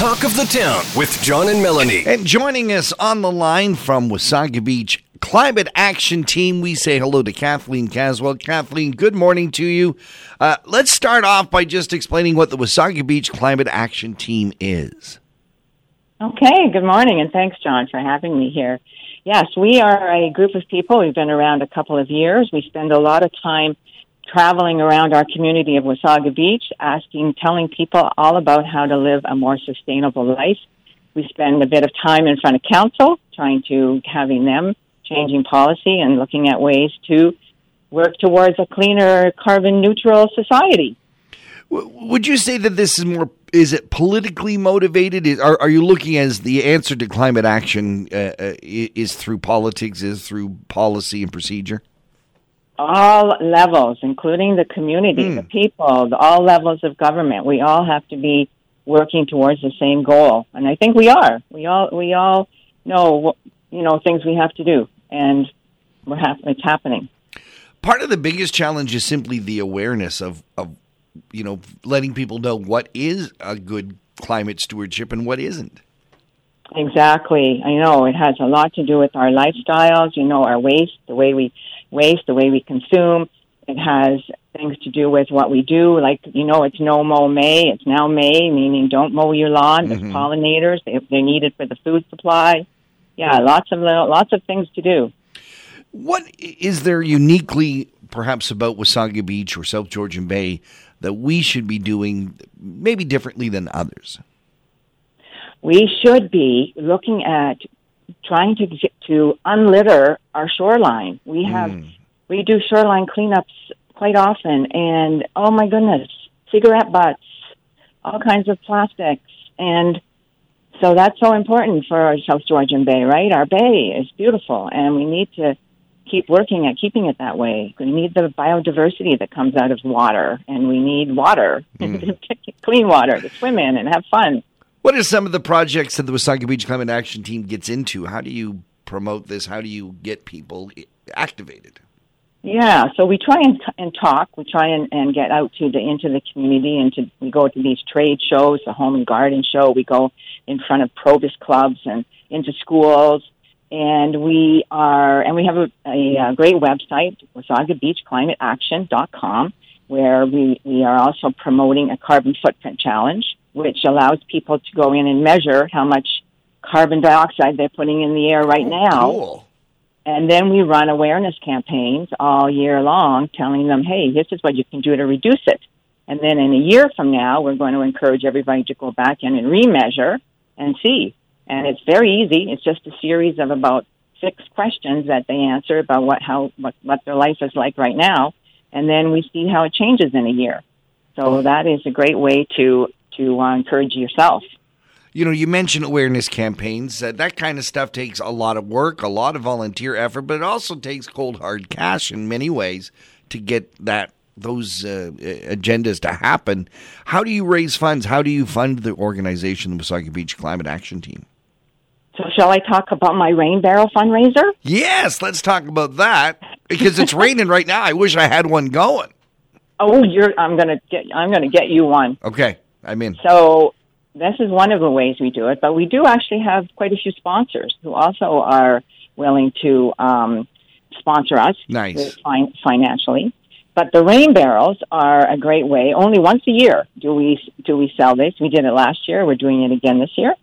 Talk of the Town with John and Melanie. And joining us on the line from Wasaga Beach Climate Action Team, we say hello to Kathleen Caswell. Kathleen, good morning to you. Uh, let's start off by just explaining what the Wasaga Beach Climate Action Team is. Okay, good morning, and thanks, John, for having me here. Yes, we are a group of people. We've been around a couple of years. We spend a lot of time traveling around our community of Wasaga Beach, asking, telling people all about how to live a more sustainable life. We spend a bit of time in front of council, trying to having them changing policy and looking at ways to work towards a cleaner, carbon neutral society. Would you say that this is more? Is it politically motivated? Is, are, are you looking as the answer to climate action uh, uh, is through politics, is through policy and procedure? All levels, including the community, mm. the people, the, all levels of government. We all have to be working towards the same goal, and I think we are. We all we all know you know things we have to do, and we're ha- it's happening. Part of the biggest challenge is simply the awareness of of you know letting people know what is a good climate stewardship and what isn't. Exactly. I know it has a lot to do with our lifestyles, you know, our waste, the way we waste, the way we consume. It has things to do with what we do. Like, you know, it's no mow May. It's now May, meaning don't mow your lawn. There's mm-hmm. pollinators. They, they're needed for the food supply. Yeah, lots of lots of things to do. What is there uniquely, perhaps, about Wasaga Beach or South Georgian Bay that we should be doing maybe differently than others? We should be looking at trying to to unlitter our shoreline. We have mm. we do shoreline cleanups quite often, and oh my goodness, cigarette butts, all kinds of plastics, and so that's so important for our South Georgian Bay, right? Our bay is beautiful, and we need to keep working at keeping it that way. We need the biodiversity that comes out of water, and we need water, mm. clean water to swim in and have fun. What are some of the projects that the Wasaga Beach Climate Action Team gets into? How do you promote this? How do you get people activated? Yeah, so we try and, and talk. We try and, and get out to the into the community, and to, we go to these trade shows, the home and garden show. We go in front of Probus clubs and into schools, and we are and we have a, a, a great website, WasagaBeachClimateAction.com, where we we are also promoting a carbon footprint challenge which allows people to go in and measure how much carbon dioxide they're putting in the air right oh, now. Cool. And then we run awareness campaigns all year long telling them, hey, this is what you can do to reduce it. And then in a year from now, we're going to encourage everybody to go back in and remeasure and see. And it's very easy. It's just a series of about six questions that they answer about what how what, what their life is like right now, and then we see how it changes in a year. So oh. that is a great way to to uh, encourage yourself. You know, you mentioned awareness campaigns. Uh, that kind of stuff takes a lot of work, a lot of volunteer effort, but it also takes cold hard cash in many ways to get that those uh, agendas to happen. How do you raise funds? How do you fund the organization, the Wasaga Beach Climate Action Team? So, shall I talk about my rain barrel fundraiser? Yes, let's talk about that because it's raining right now. I wish I had one going. Oh, you're! I'm gonna get. I'm gonna get you one. Okay. I mean, so this is one of the ways we do it, but we do actually have quite a few sponsors who also are willing to um, sponsor us nice. fin- financially. But the rain barrels are a great way. Only once a year do we do we sell this. We did it last year. We're doing it again this year,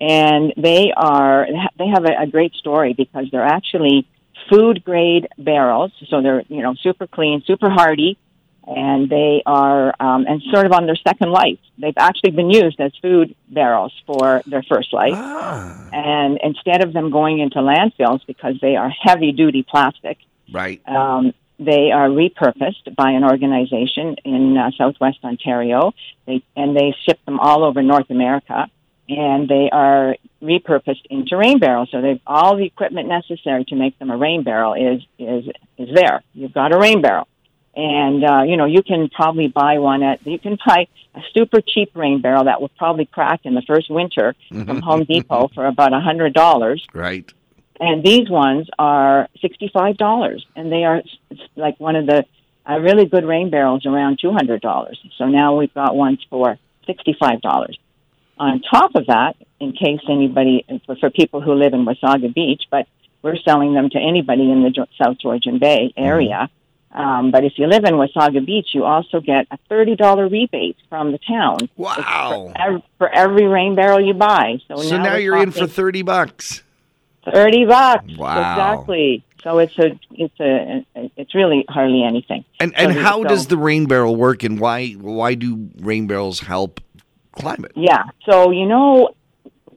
and they are they have a, a great story because they're actually food grade barrels. So they're you know super clean, super hardy, and they are um, and sort of on their second life. They've actually been used as food barrels for their first life, ah. and instead of them going into landfills because they are heavy duty plastic, right? Um, they are repurposed by an organization in uh, Southwest Ontario, they, and they ship them all over North America. And they are repurposed into rain barrels. So they've all the equipment necessary to make them a rain barrel is is is there. You've got a rain barrel and uh, you know you can probably buy one at you can buy a super cheap rain barrel that will probably crack in the first winter from Home Depot for about a hundred dollars. Right. And these ones are sixty five dollars, and they are like one of the uh, really good rain barrels around two hundred dollars. So now we've got ones for sixty five dollars. on top of that, in case anybody, for, for people who live in Wasaga Beach, but we're selling them to anybody in the South Georgian Bay area. Um, but if you live in Wasaga Beach, you also get a thirty dollar rebate from the town Wow. for, ev- for every rain barrel you buy. So, So now, now you're in for 30 bucks. thirty bucks. Wow. Exactly. So it's a it's a it's really hardly anything. And and So- how so- does the rain barrel work and why why do rain barrels help climate? Yeah. So you know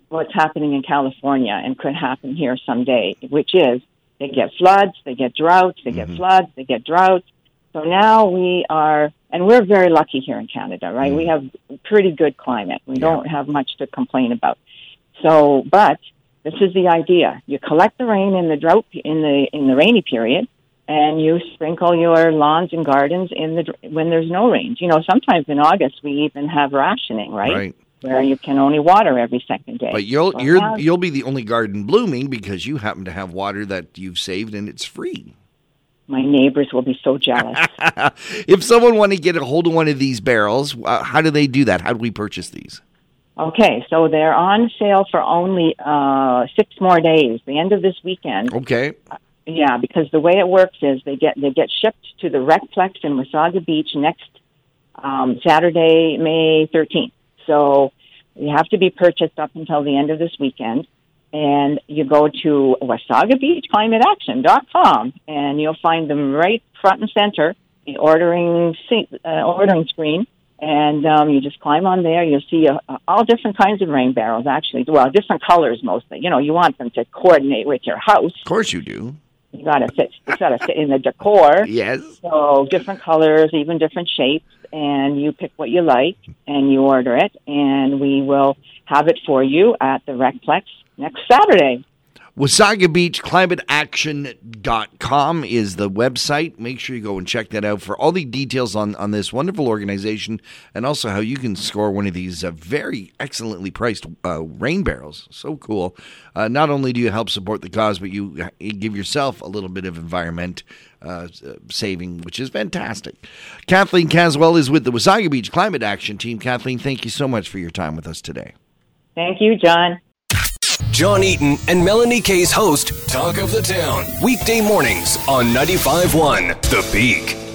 what's happening in California and could happen here someday, which is they get floods, they get droughts, they get mm-hmm. floods, they get droughts. So now we are, and we're very lucky here in Canada, right? We mm. have pretty good climate. We don't have much to complain about. So, but this is the idea: you collect the rain in the drought in the in the rainy period, and you sprinkle your lawns and gardens in the when there's no rain. You know, sometimes in August we even have rationing, right? Right. Where you can only water every second day. But you'll Well, you're you'll be the only garden blooming because you happen to have water that you've saved and it's free. my neighbors will be so jealous. if someone want to get a hold of one of these barrels, uh, how do they do that? How do we purchase these? okay, so they're on sale for only uh, six more days. The end of this weekend. Okay. Yeah, because the way it works is they get they get shipped to the Recplex in Wasaga Beach next um, Saturday, May thirteenth. So you have to be purchased up until the end of this weekend, and you go to wasaga WasagaBeachClimateAction.com, and you'll find them right front and center, the ordering uh, ordering screen. And um, you just climb on there. You'll see uh, all different kinds of rain barrels. Actually, well, different colors mostly. You know, you want them to coordinate with your house. Of course you do. You gotta fit. You gotta fit in the decor. Yes. So different colors, even different shapes, and you pick what you like and you order it, and we will have it for you at the Recplex next Saturday. Wasaga Beach Climate Action.com is the website. Make sure you go and check that out for all the details on, on this wonderful organization and also how you can score one of these uh, very excellently priced uh, rain barrels. So cool. Uh, not only do you help support the cause, but you, give yourself a little bit of environment uh, saving, which is fantastic. Kathleen Caswell is with the Wasaga Beach Climate Action Team. Kathleen, thank you so much for your time with us today. Thank you, John. John Eaton and Melanie Kay's host, Talk of the Town, weekday mornings on 95.1 The Peak.